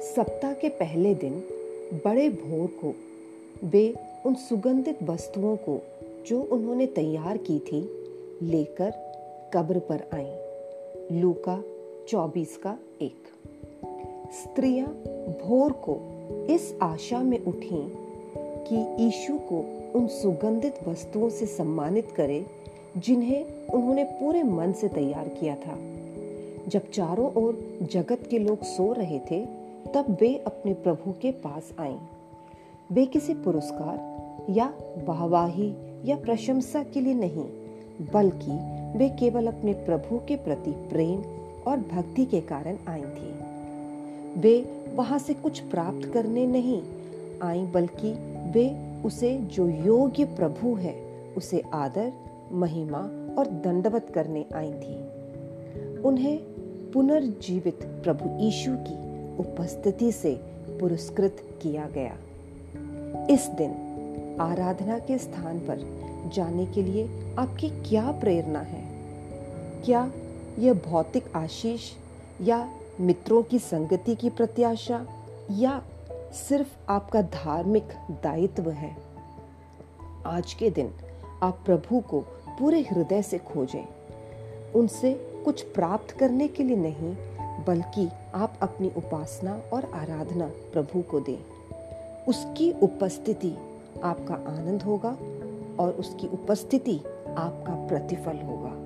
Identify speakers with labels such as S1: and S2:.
S1: सप्ताह के पहले दिन बड़े भोर को वे उन सुगंधित वस्तुओं को जो उन्होंने तैयार की थी लेकर कब्र पर आई। लूका चौबीस का एक। स्त्रियाँ भोर को इस आशा में उठी कि यीशु को उन सुगंधित वस्तुओं से सम्मानित करे, जिन्हें उन्होंने पूरे मन से तैयार किया था। जब चारों ओर जगत के लोग सो रहे थे तब वे अपने प्रभु के पास आईं। वे किसी पुरस्कार या वाहवाही या प्रशंसा के लिए नहीं, बल्कि वे केवल अपने प्रभु के प्रति प्रेम और भक्ति के कारण आई थी। वे वहाँ से कुछ प्राप्त करने नहीं आई, बल्कि वे उसे जो योग्य प्रभु है, उसे आदर, महिमा और दंडवत करने आई थी। उन्हें पुनर्जीवित प्रभु यीशु की उपस्थिति से पुरस्कृत किया गया। इस दिन आराधना के स्थान पर जाने के लिए आपकी क्या प्रेरणा है? क्या यह भौतिक आशीष या मित्रों की संगति की प्रत्याशा या सिर्फ़ आपका धार्मिक दायित्व है? आज के दिन आप प्रभु को पूरे हृदय से खोजें। उनसे कुछ प्राप्त करने के लिए नहीं बल्कि आप अपनी उपासना और आराधना प्रभु को दें। उसकी उपस्थिति आपका आनंद होगा और उसकी उपस्थिति आपका प्रतिफल होगा।